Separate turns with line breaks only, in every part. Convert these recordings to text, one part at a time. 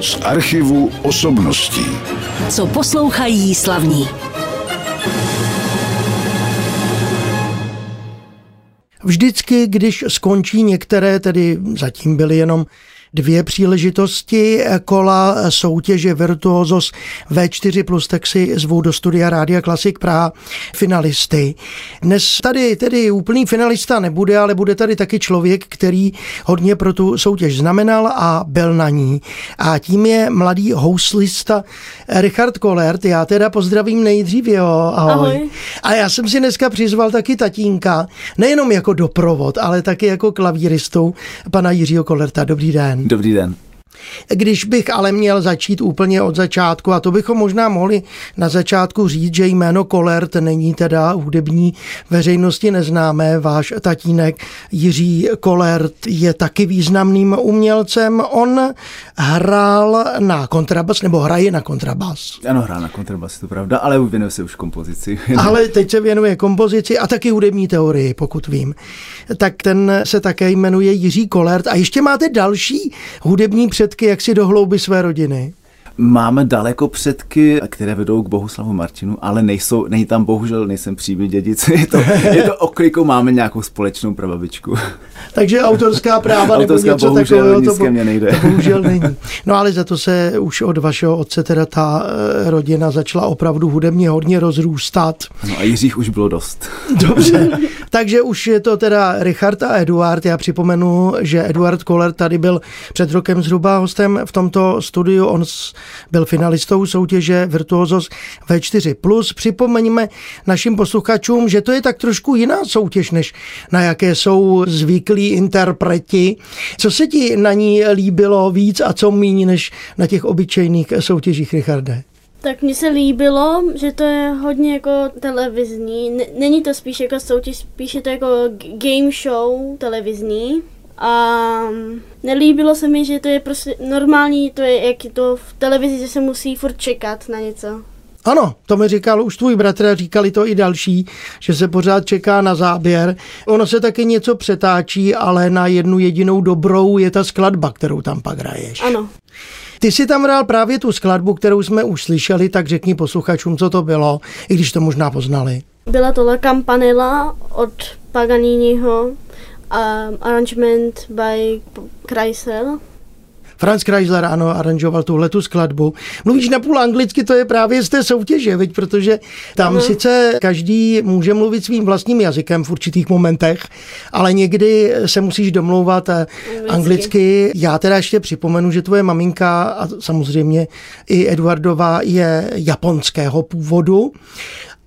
Z archivu osobností.
Co poslouchají slavní.
Vždycky, když skončí některé, tedy zatím byly jenom dvě příležitosti kola soutěže Virtuosos V4 plus taxi zvou do studia Rádia Klasik Praha finalisty. Dnes tady tedy úplný finalista nebude, ale bude tady taky člověk, který hodně pro tu soutěž znamenal a byl na ní. A tím je mladý houslista Richard Kolert. Já teda pozdravím nejdřív jo. Ahoj. Ahoj. A já jsem si dneska přizval taky tatínka, nejenom jako doprovod, ale taky jako klavíristu pana Jiřího Kolerta. Dobrý den.
Dobrý den.
Když bych ale měl začít úplně od začátku, a to bychom možná mohli na začátku říct, že jméno Kolert není teda hudební veřejnosti neznámé. Váš tatínek Jiří Kolert je taky významným umělcem. On hrál na kontrabas, nebo hraje na kontrabas.
Ano, hrál na kontrabas, to pravda, ale věnuje se už kompozici.
ale teď se věnuje kompozici a taky hudební teorii, pokud vím. Tak ten se také jmenuje Jiří Kolert. A ještě máte další hudební před předky jaksi do hlouby své rodiny?
Máme daleko předky, které vedou k Bohuslavu Martinu, ale nejsou, není tam bohužel, nejsem přímý dědic. Je to, je to oklikou, máme nějakou společnou prababičku.
Takže autorská práva
nebo
autorská,
něco bohužel, takového, to, mě nejde.
to bohužel není. No ale za to se už od vašeho otce teda ta eh, rodina začala opravdu hudebně hodně rozrůstat.
No a Jiřích už bylo dost.
Dobře, takže už je to teda Richard a Eduard. Já připomenu, že Eduard Koller tady byl před rokem zhruba hostem v tomto studiu. On byl finalistou soutěže Virtuosos V4+. Připomeňme našim posluchačům, že to je tak trošku jiná soutěž, než na jaké jsou zvyklí interpreti. Co se ti na ní líbilo víc a co méně než na těch obyčejných soutěžích, Richarde?
Tak mně se líbilo, že to je hodně jako televizní. Není to spíš jako soutěž, spíš je to jako game show televizní. A nelíbilo se mi, že to je prostě normální, to je jak je to v televizi, že se musí furt čekat na něco.
Ano, to mi říkal už tvůj bratr a říkali to i další, že se pořád čeká na záběr. Ono se taky něco přetáčí, ale na jednu jedinou dobrou je ta skladba, kterou tam pak hraješ.
Ano.
Ty si tam hrál právě tu skladbu, kterou jsme už slyšeli, tak řekni posluchačům, co to bylo, i když to možná poznali.
Byla to La Campanella od Paganiniho um, arrangement by Kreisel.
Franz Kreisler, ano, aranžoval tuhle tu skladbu. Mluvíš napůl anglicky, to je právě z té soutěže, viď? protože tam uh-huh. sice každý může mluvit svým vlastním jazykem v určitých momentech, ale někdy se musíš domlouvat eh, anglicky. anglicky. Já teda ještě připomenu, že tvoje maminka a samozřejmě i Eduardová je japonského původu.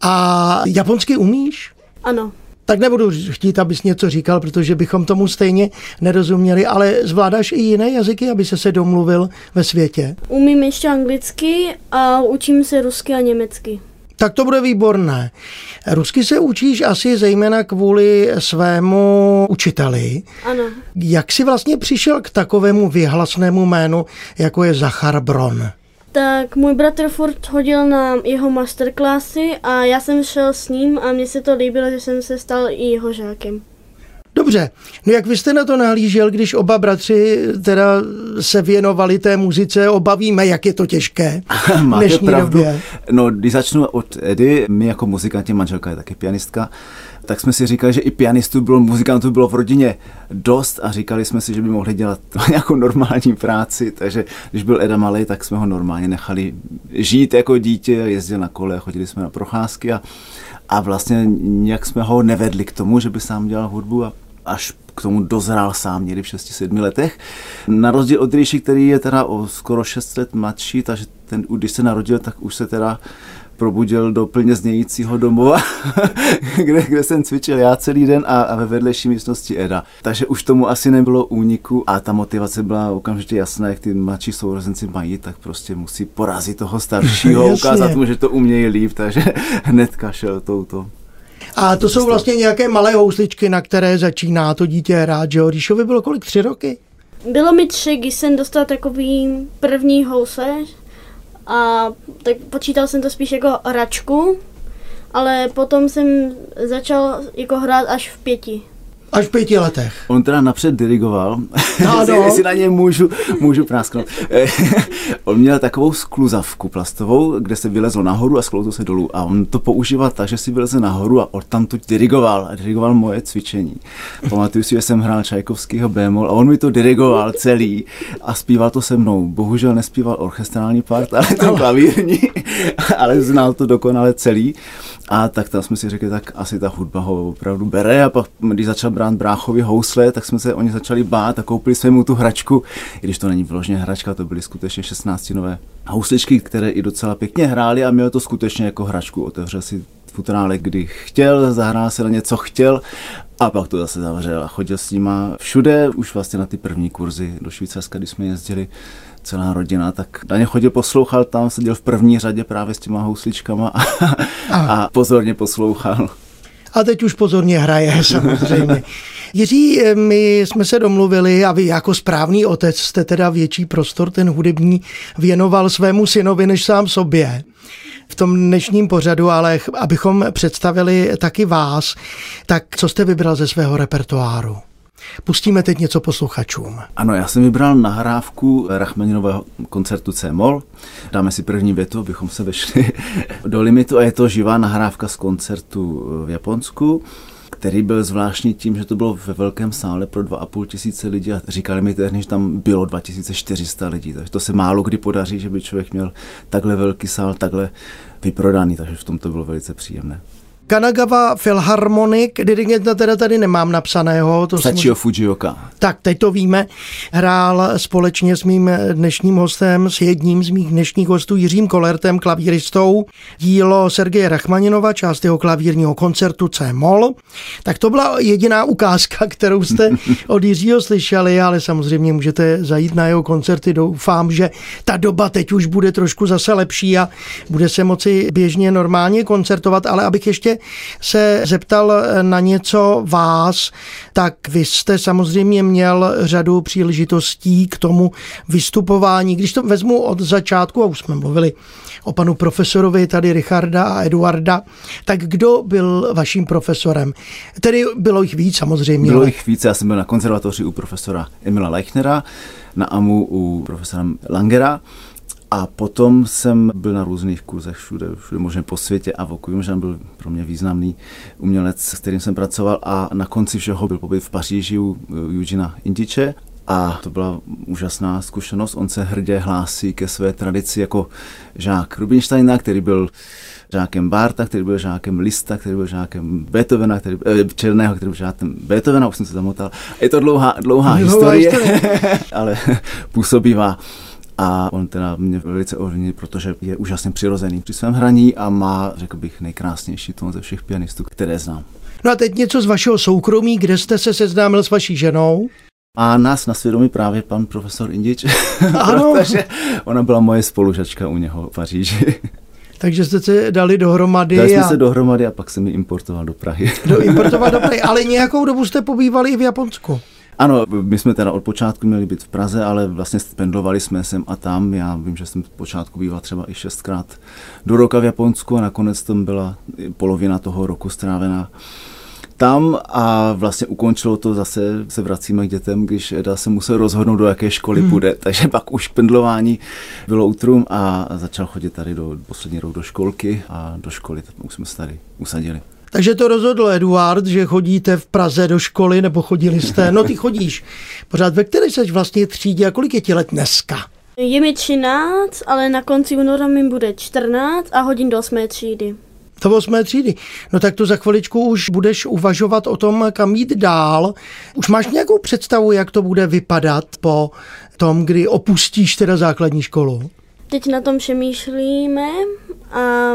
A japonsky umíš?
Ano
tak nebudu chtít, abys něco říkal, protože bychom tomu stejně nerozuměli, ale zvládáš i jiné jazyky, aby se se domluvil ve světě?
Umím ještě anglicky a učím se rusky a německy.
Tak to bude výborné. Rusky se učíš asi zejména kvůli svému učiteli.
Ano.
Jak jsi vlastně přišel k takovému vyhlasnému jménu, jako je Zachar Bron?
Tak můj bratr furt chodil na jeho masterklasy a já jsem šel s ním a mně se to líbilo, že jsem se stal i jeho žákem.
Dobře, no jak vy jste na to nahlížel, když oba bratři teda se věnovali té muzice, obavíme, jak je to těžké v dnešní pravdu. době.
No, když začnu od Edy, my jako muzikanti, manželka je taky pianistka, tak jsme si říkali, že i pianistů bylo, muzikantů bylo v rodině dost a říkali jsme si, že by mohli dělat nějakou normální práci, takže když byl Eda malý, tak jsme ho normálně nechali žít jako dítě, jezdil na kole, chodili jsme na procházky a, a vlastně nějak jsme ho nevedli k tomu, že by sám dělal hudbu a až k tomu dozrál sám někdy v 6-7 letech. Na rozdíl od Ríši, který je teda o skoro 6 let mladší, takže ten, když se narodil, tak už se teda probudil do plně znějícího domova, kde, kde jsem cvičil já celý den a, a ve vedlejší místnosti Eda. Takže už tomu asi nebylo úniku a ta motivace byla okamžitě jasná, jak ty mladší sourozenci mají, tak prostě musí porazit toho staršího, ukázat mu, že to umějí líp, takže hned kašel touto
a to jsou vlastně nějaké malé housličky, na které začíná to dítě hrát, že jo? Ríšovi bylo kolik? Tři roky?
Bylo mi tři, když jsem dostal takový první housle a tak počítal jsem to spíš jako račku, ale potom jsem začal jako hrát až v pěti.
Až v pěti letech.
On teda napřed dirigoval,
No,
jestli,
no.
jestli na něj můžu, můžu prásknout. on měl takovou skluzavku plastovou, kde se vylezl nahoru a sklouzl se dolů. A on to používal tak, že si vylezl nahoru a odtamtud dirigoval. A dirigoval moje cvičení. Pamatuju si, že jsem hrál Čajkovskýho bémol a on mi to dirigoval celý a zpíval to se mnou. Bohužel nespíval orchestrální part, ale to klavírní, ale znal to dokonale celý. A tak tam jsme si řekli, tak asi ta hudba ho opravdu bere. A pak, když začal brát bráchovi housle, tak jsme se oni začali bát a koupili jsme mu tu hračku. I když to není vložně hračka, to byly skutečně 16 nové housličky, které i docela pěkně hrály a měl to skutečně jako hračku. Otevřel si futrálek, kdy chtěl, zahrál se na něco chtěl a pak to zase zavřel a chodil s nima všude, už vlastně na ty první kurzy do Švýcarska, když jsme jezdili celá rodina, tak na ně chodil, poslouchal tam, seděl v první řadě právě s těma housličkama a, a pozorně poslouchal.
A teď už pozorně hraje, samozřejmě. Jiří, my jsme se domluvili a vy jako správný otec jste teda větší prostor, ten hudební, věnoval svému synovi než sám sobě v tom dnešním pořadu, ale abychom představili taky vás, tak co jste vybral ze svého repertoáru? Pustíme teď něco posluchačům.
Ano, já jsem vybral nahrávku Rachmaninového koncertu C-moll. Dáme si první větu, abychom se vešli do limitu a je to živá nahrávka z koncertu v Japonsku který byl zvláštní tím, že to bylo ve velkém sále pro 2,5 tisíce lidí a říkali mi tehdy, že tam bylo 2400 lidí, takže to se málo kdy podaří, že by člověk měl takhle velký sál, takhle vyprodaný, takže v tom to bylo velice příjemné.
Kanagawa Philharmonic, dirigenta teda tady nemám napsaného. To
Sachio Fujioka.
Tak, teď to víme. Hrál společně s mým dnešním hostem, s jedním z mých dnešních hostů, Jiřím Kolertem, klavíristou, dílo Sergeje Rachmaninova, část jeho klavírního koncertu C-moll. Tak to byla jediná ukázka, kterou jste od Jiřího slyšeli, ale samozřejmě můžete zajít na jeho koncerty. Doufám, že ta doba teď už bude trošku zase lepší a bude se moci běžně normálně koncertovat, ale abych ještě se zeptal na něco vás, tak vy jste samozřejmě měl řadu příležitostí k tomu vystupování. Když to vezmu od začátku, a už jsme mluvili o panu profesorovi tady Richarda a Eduarda, tak kdo byl vaším profesorem? Tedy bylo jich víc samozřejmě.
Bylo jich víc, já jsem byl na konzervatoři u profesora Emila Leichnera, na AMU u profesora Langera, a potom jsem byl na různých kurzech všude, všude možně po světě a Vokujumžan byl pro mě významný umělec, s kterým jsem pracoval a na konci všeho byl pobyt v Paříži u Eugena Indiče a to byla úžasná zkušenost. On se hrdě hlásí ke své tradici jako žák Rubinsteina, který byl žákem Barta, který byl žákem Lista, který byl žákem Beethovena, který, eh, Černého, který byl žákem Beethovena, už jsem se zamotal. Je to dlouhá, dlouhá historie, ale působivá. A on teda mě velice ovlivnil, protože je úžasně přirozený při svém hraní a má, řekl bych, nejkrásnější tón ze všech pianistů, které znám.
No a teď něco z vašeho soukromí, kde jste se seznámil s vaší ženou?
A nás na svědomí právě pan profesor Indič,
Ano.
protože ona byla moje spolužačka u něho v Paříži.
Takže jste se dali dohromady.
Dali jsme
a
se dohromady a pak jsem ji importoval do Prahy.
do, importovat do Prahy. Ale nějakou dobu jste pobývali i v Japonsku.
Ano, my jsme teda od počátku měli být v Praze, ale vlastně pendlovali jsme sem a tam. Já vím, že jsem v počátku býval třeba i šestkrát do roka v Japonsku a nakonec tam byla polovina toho roku strávená tam a vlastně ukončilo to zase, se vracíme k dětem, když Eda se musel rozhodnout, do jaké školy hmm. půjde, takže pak už pendlování bylo utrum a začal chodit tady do poslední rok do školky a do školy, tak už jsme se tady usadili.
Takže to rozhodl Eduard, že chodíte v Praze do školy, nebo chodili jste, no ty chodíš pořád, ve které jsi vlastně třídě a kolik je ti let dneska?
Je mi 13, ale na konci února mi bude 14 a hodin do 8 třídy.
To osmé třídy. No tak to za chviličku už budeš uvažovat o tom, kam jít dál. Už máš nějakou představu, jak to bude vypadat po tom, kdy opustíš teda základní školu?
Teď na tom přemýšlíme a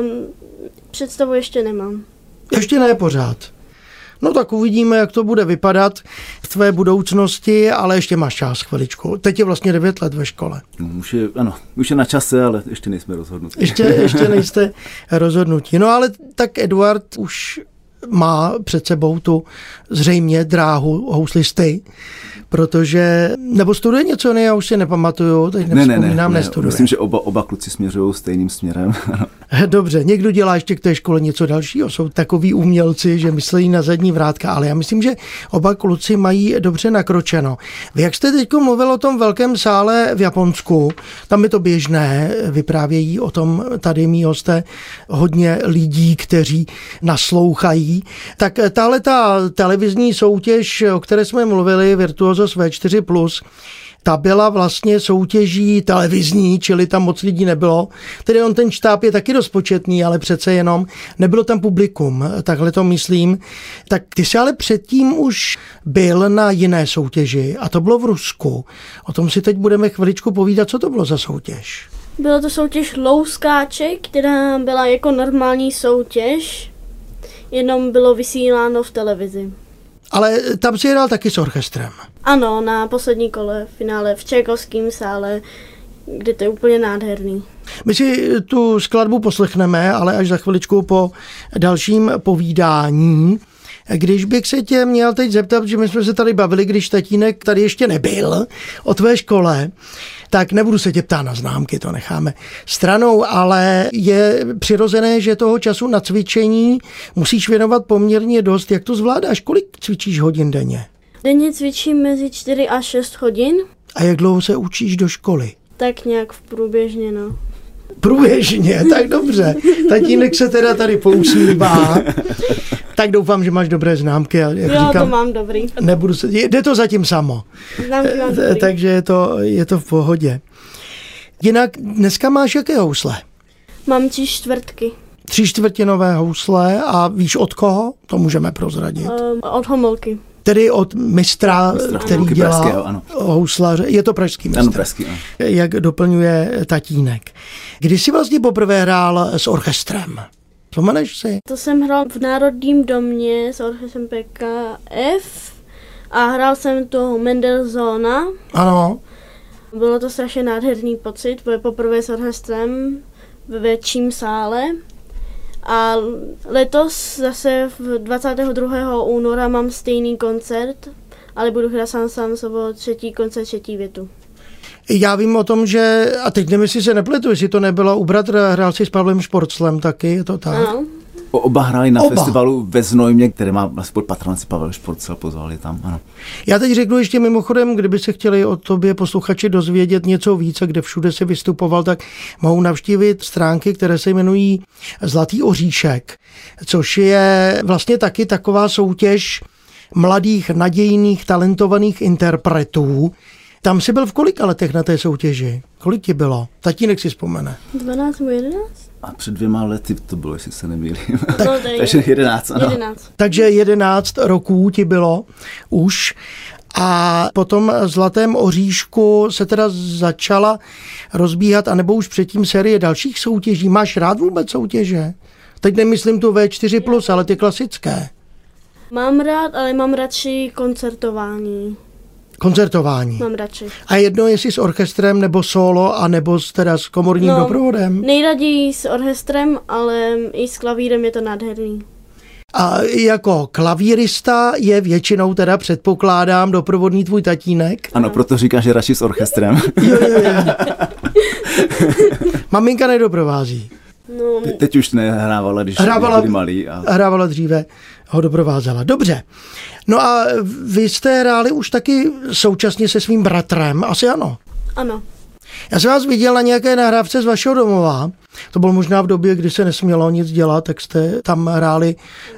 představu ještě nemám.
Ještě ne pořád. No tak uvidíme, jak to bude vypadat v tvé budoucnosti, ale ještě máš čas chviličku. Teď je vlastně 9 let ve škole.
No, už je, ano, už je na čase, ale ještě nejsme rozhodnutí.
Ještě, ještě nejste rozhodnutí. No ale tak Eduard už má před sebou tu zřejmě dráhu houslisty, protože, nebo studuje něco, ne, já už si nepamatuju, teď
ne, ne, ne, ne,
nestuduje.
Myslím, že oba, oba kluci směřují stejným směrem.
Dobře, někdo dělá ještě k té škole něco dalšího. Jsou takový umělci, že myslí na zadní vrátka, ale já myslím, že oba kluci mají dobře nakročeno. Vy jak jste teď mluvil o tom velkém sále v Japonsku, tam je to běžné, vyprávějí o tom tady mý hosté hodně lidí, kteří naslouchají. Tak tahle ta televizní soutěž, o které jsme mluvili, Virtuosos V4+, ta byla vlastně soutěží televizní, čili tam moc lidí nebylo. Tedy on ten štáb je taky rozpočetný, ale přece jenom nebylo tam publikum, takhle to myslím. Tak ty jsi ale předtím už byl na jiné soutěži a to bylo v Rusku. O tom si teď budeme chviličku povídat, co to bylo za soutěž.
Byla to soutěž Louskáče, která byla jako normální soutěž, jenom bylo vysíláno v televizi.
Ale tam si hrál taky s orchestrem.
Ano, na poslední kole v finále v Čekovském sále, kde to je úplně nádherný.
My si tu skladbu poslechneme, ale až za chviličku po dalším povídání. Když bych se tě měl teď zeptat, že my jsme se tady bavili, když tatínek tady ještě nebyl, o tvé škole, tak nebudu se tě ptát na známky, to necháme stranou, ale je přirozené, že toho času na cvičení musíš věnovat poměrně dost. Jak to zvládáš? Kolik cvičíš hodin denně?
Denně cvičím mezi 4 a 6 hodin.
A jak dlouho se učíš do školy?
Tak nějak v průběžně, no.
Průběžně, tak dobře. Tatínek se teda tady pousmívá. Tak doufám, že máš dobré známky. Jak
jo,
říkám,
to mám dobrý.
Nebudu se, jde to zatím samo.
Známky mám dobrý.
Takže je to, je to v pohodě. Jinak dneska máš jaké housle?
Mám tři čtvrtky.
Tři čtvrtinové housle a víš od koho? To můžeme prozradit.
Um, od homolky.
Tedy od mistra,
Mistra
který dělá
pražského, ano.
houslaře. Je to pražský mistr.
Ano, pražský, ano.
Jak doplňuje tatínek. Kdy jsi vlastně poprvé hrál s orchestrem? Vzpomeneš si?
To jsem hrál v Národním domě s orchestrem PKF a hrál jsem tu Mendelssohna.
Ano.
Bylo to strašně nádherný pocit, bylo poprvé s orchestrem ve větším sále. A letos zase v 22. února mám stejný koncert, ale budu hrát sám sám sobou třetí koncert, třetí větu.
Já vím o tom, že, a teď nevím, jestli se nepletu, jestli to nebylo u bratra, hrál si s Pavlem Šporclem taky, je to tak?
Ano,
Oba hráli na
Oba.
festivalu ve Znojmě, které má vlastně pod patronaci Pavel Šporcel, pozvali tam, ano.
Já teď řeknu ještě mimochodem, kdyby se chtěli o tobě posluchači dozvědět něco více, kde všude si vystupoval, tak mohou navštívit stránky, které se jmenují Zlatý oříšek, což je vlastně taky taková soutěž mladých, nadějných, talentovaných interpretů. Tam jsi byl v kolika letech na té soutěži? Kolik ti bylo? Tatínek si vzpomene.
12 nebo 11?
A před dvěma lety to bylo, jestli se nemýlím.
No, to je
Takže 11, ano.
11.
Takže 11 roků ti bylo už. A potom Zlatém oříšku se teda začala rozbíhat, anebo už předtím série dalších soutěží. Máš rád vůbec soutěže? Teď nemyslím tu V4+, ale ty klasické.
Mám rád, ale mám radši koncertování.
Koncertování.
Mám radši.
A jedno jestli s orchestrem, nebo solo, a nebo s, teda s komorním
No.
doprovodem.
Nejraději s orchestrem, ale i s klavírem je to nádherný.
A jako klavírista je většinou teda předpokládám doprovodný tvůj tatínek.
Ano, proto říká, že radši s orchestrem.
Jo, jo, jo. Maminka nedoprovází.
No,
Te- Teď už nehrávala, když
Hrávala-
byli malí. A...
hrávala dříve, ho doprovázela. Dobře. No a vy jste hráli už taky současně se svým bratrem, asi ano.
ano.
Já jsem vás viděl na nějaké nahrávce z vašeho domova. To bylo možná v době, kdy se nesmělo nic dělat, tak jste tam hráli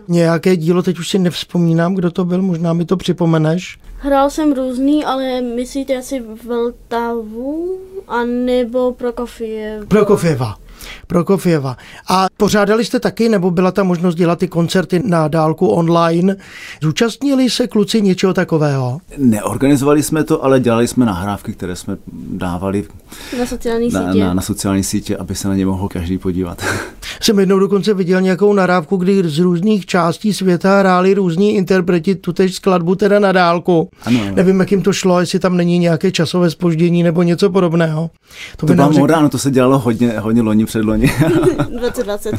nějaké dílo, teď už si nevzpomínám, kdo to byl, možná mi to připomeneš.
Hrál jsem různý, ale myslíte asi Vltavu a nebo Prokofiev.
Prokofěva. Prokofěva. A pořádali jste taky, nebo byla ta možnost dělat ty koncerty na dálku online? Zúčastnili se kluci něčeho takového?
Neorganizovali jsme to, ale dělali jsme nahrávky, které jsme dávali
Na sociální
na,
sítě.
na, na sociální sítě, aby se na ně mohl každý podívat.
Jsem jednou dokonce viděl nějakou narávku, kdy z různých částí světa hráli různí interpreti tutež skladbu teda na dálku.
Ano, ano.
Nevím, jak jim to šlo, jestli tam není nějaké časové spoždění nebo něco podobného.
To
by
byla
nám
moda, ano, to se dělalo hodně, hodně loni před loni.
2020.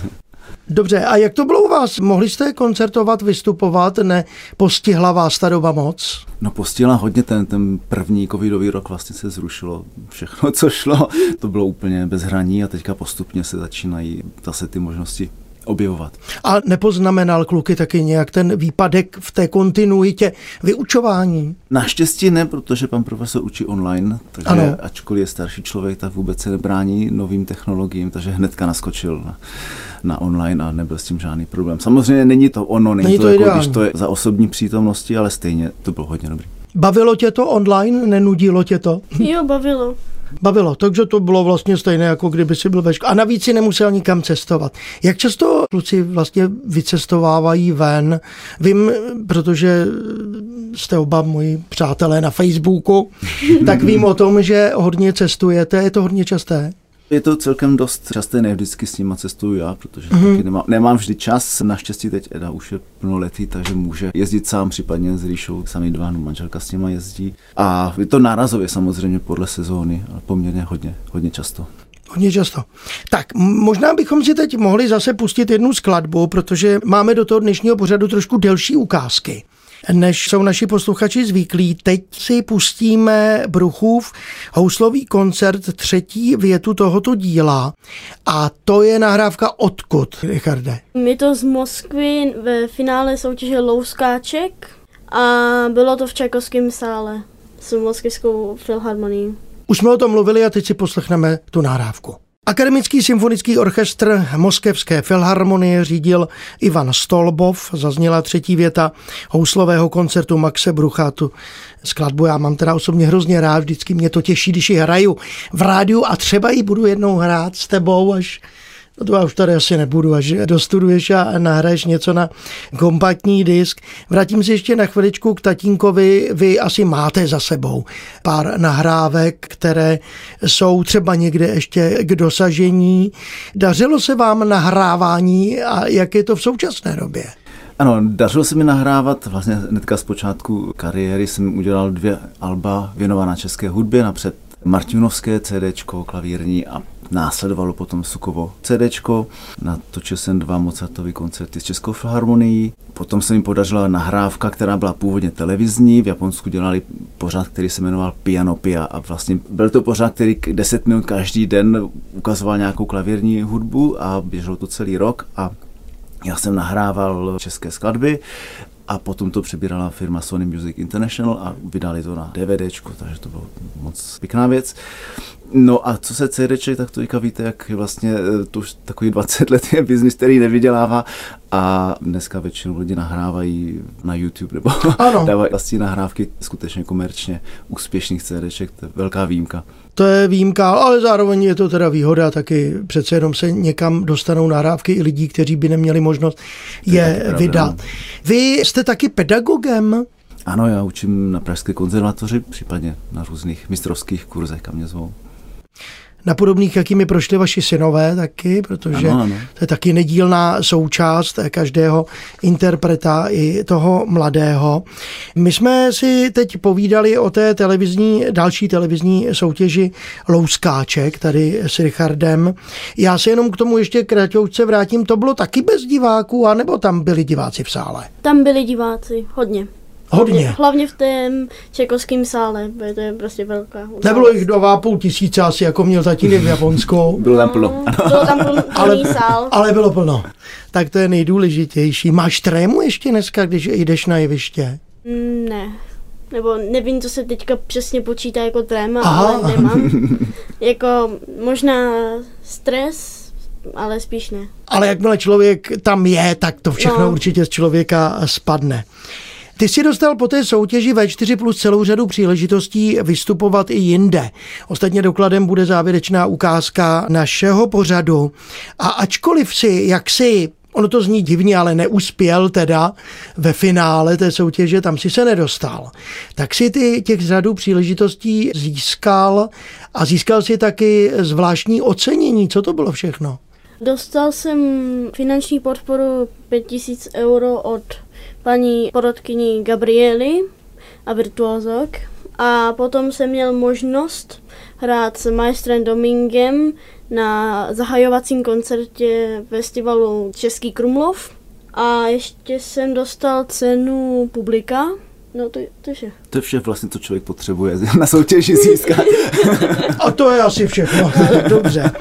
Dobře, a jak to bylo u vás? Mohli jste koncertovat, vystupovat, ne postihla vás ta doba moc?
No postihla hodně ten, ten první covidový rok vlastně se zrušilo všechno, co šlo. To bylo úplně bez hraní a teďka postupně se začínají zase ty možnosti objevovat.
A nepoznamenal kluky taky nějak ten výpadek v té kontinuitě vyučování?
Naštěstí ne, protože pan profesor učí online, takže ano. ačkoliv je starší člověk, tak vůbec se nebrání novým technologiím, takže hnedka naskočil na, na online a nebyl s tím žádný problém. Samozřejmě není to ono, není, není to, to jako když to je za osobní přítomnosti, ale stejně to bylo hodně dobrý.
Bavilo tě to online? Nenudilo tě to?
Jo, bavilo
bavilo. Takže to bylo vlastně stejné, jako kdyby si byl ve škole. A navíc si nemusel nikam cestovat. Jak často kluci vlastně vycestovávají ven? Vím, protože jste oba moji přátelé na Facebooku, tak vím o tom, že hodně cestujete. Je to hodně časté?
Je to celkem dost časté, ne vždycky s nima cestuju já, protože mm-hmm. taky nemám, nemám vždy čas. Naštěstí teď Eda už je plnoletý, takže může jezdit sám, případně s Ríšou, sami dva, no manželka s nima jezdí. A je to nárazově samozřejmě podle sezóny, ale poměrně hodně, hodně často.
Hodně často. Tak možná bychom si teď mohli zase pustit jednu skladbu, protože máme do toho dnešního pořadu trošku delší ukázky než jsou naši posluchači zvyklí. Teď si pustíme Bruchův houslový koncert třetí větu tohoto díla a to je nahrávka odkud, Richarde?
Je to z Moskvy ve finále soutěže Louskáček a bylo to v Čajkovském sále s Moskvskou filharmonií.
Už jsme o tom mluvili a teď si poslechneme tu nahrávku. Akademický symfonický orchestr Moskevské filharmonie řídil Ivan Stolbov, zazněla třetí věta houslového koncertu Maxe Brucha. Tu skladbu já mám teda osobně hrozně rád, vždycky mě to těší, když ji hraju v rádiu a třeba ji budu jednou hrát s tebou, až No to já už tady asi nebudu, až dostuduješ a nahraješ něco na kompaktní disk. Vrátím se ještě na chviličku k tatínkovi. Vy asi máte za sebou pár nahrávek, které jsou třeba někde ještě k dosažení. Dařilo se vám nahrávání a jak je to v současné době?
Ano, dařilo se mi nahrávat, vlastně hnedka z počátku kariéry jsem udělal dvě alba věnovaná české hudbě, napřed Martinovské CD, klavírní a Následovalo potom Sukovo CD, natočil jsem dva Mozartovy koncerty s Českou filharmonií, potom se mi podařila nahrávka, která byla původně televizní, v Japonsku dělali pořád, který se jmenoval Piano Pia. A vlastně byl to pořád, který 10 minut každý den ukazoval nějakou klavírní hudbu a běželo to celý rok. A já jsem nahrával české skladby a potom to přebírala firma Sony Music International a vydali to na DVD, takže to bylo moc pěkná věc. No a co se CD, tak to teďka víte, jak vlastně eh, to už takový 20 let je biznis, který nevydělává a dneska většinou lidi nahrávají na YouTube nebo ano. dávají vlastní nahrávky skutečně komerčně úspěšných CD, to je velká výjimka.
To je výjimka, ale zároveň je to teda výhoda, taky přece jenom se někam dostanou nahrávky i lidí, kteří by neměli možnost je vydat. No. Vy jste taky pedagogem?
Ano, já učím na Pražské konzervatoři, případně na různých mistrovských kurzech, kam mě zvou
na podobných, jakými prošli vaši synové taky, protože ano, ano. to je taky nedílná součást každého interpreta i toho mladého. My jsme si teď povídali o té televizní, další televizní soutěži Louskáček tady s Richardem. Já se jenom k tomu ještě kratoučce vrátím. To bylo taky bez diváků, anebo tam byli diváci v sále?
Tam byli diváci, hodně.
Hodně.
Hlavně v tom čekovském sále, to je prostě velká událost.
Nebylo jich dva půl tisíce asi, jako měl tatínek v Japonsku.
bylo tam plno.
No, bylo tam plný ale, sál.
Ale bylo plno. Tak to je nejdůležitější. Máš trému ještě dneska, když jdeš na jeviště?
Mm, ne. Nebo nevím, co se teďka přesně počítá jako tréma, Aha. ale nemám. jako možná stres, ale spíš ne.
Ale jakmile člověk tam je, tak to všechno no. určitě z člověka spadne. Ty si dostal po té soutěži V4 plus celou řadu příležitostí vystupovat i jinde. Ostatně dokladem bude závěrečná ukázka našeho pořadu. A ačkoliv si, jak si Ono to zní divně, ale neuspěl teda ve finále té soutěže, tam si se nedostal. Tak si ty těch řadu příležitostí získal a získal si taky zvláštní ocenění. Co to bylo všechno?
Dostal jsem finanční podporu 5000 euro od paní porodkyní Gabriely a virtuozok. A potom jsem měl možnost hrát s maestrem Domingem na zahajovacím koncertě festivalu Český Krumlov. A ještě jsem dostal cenu publika. No to, to je vše.
To je vše vlastně, co člověk potřebuje na soutěži získat.
A to je asi všechno. Dobře.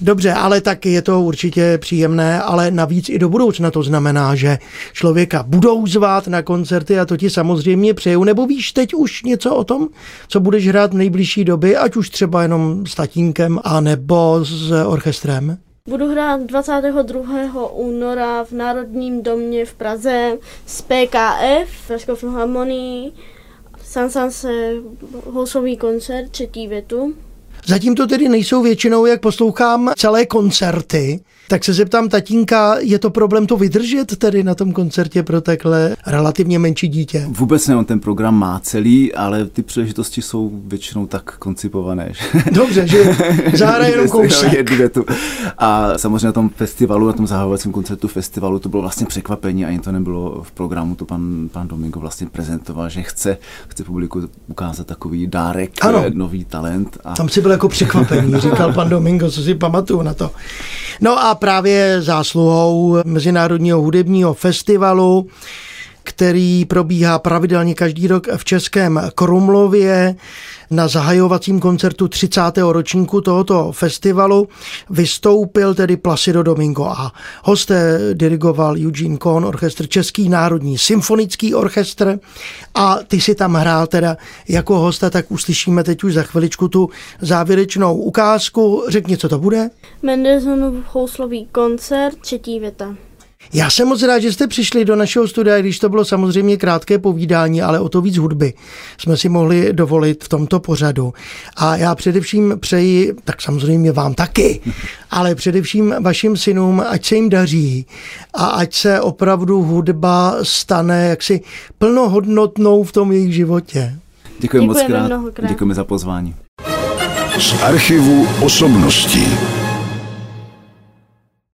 Dobře, ale tak je to určitě příjemné, ale navíc i do budoucna to znamená, že člověka budou zvát na koncerty a to ti samozřejmě přeju. Nebo víš teď už něco o tom, co budeš hrát v nejbližší době, ať už třeba jenom s tatínkem a nebo s orchestrem?
Budu hrát 22. února v Národním domě v Praze s PKF, Pražskou filharmonii. se housový koncert, třetí větu.
Zatím to tedy nejsou většinou, jak poslouchám celé koncerty, tak se zeptám tatínka, je to problém to vydržet tedy na tom koncertě pro takhle relativně menší dítě?
Vůbec ne, on ten program má celý, ale ty příležitosti jsou většinou tak koncipované. Že...
Dobře, že zahraje jenom kousek.
A samozřejmě na tom festivalu, na tom zahahovacím koncertu festivalu, to bylo vlastně překvapení, ani to nebylo v programu, to pan, pan Domingo vlastně prezentoval, že chce, chce publiku ukázat takový dárek, ano. nový talent.
A... Tam si byl jako překvapení, říkal pan Domingo, co si pamatuju na to. No a právě zásluhou Mezinárodního hudebního festivalu, který probíhá pravidelně každý rok v Českém Krumlově. Na zahajovacím koncertu 30. ročníku tohoto festivalu vystoupil tedy Placido Domingo a hosté dirigoval Eugene Kohn, orchestr Český národní symfonický orchestr a ty si tam hrál teda jako hosta, tak uslyšíme teď už za chviličku tu závěrečnou ukázku. Řekni, co to bude?
Mendelssohnův houslový koncert, třetí věta.
Já jsem moc rád, že jste přišli do našeho studia, když to bylo samozřejmě krátké povídání, ale o to víc hudby jsme si mohli dovolit v tomto pořadu. A já především přeji, tak samozřejmě vám taky, ale především vašim synům, ať se jim daří a ať se opravdu hudba stane jaksi plnohodnotnou v tom jejich životě.
Děkuji moc krát. Děkujeme za pozvání.
Z archivu osobností.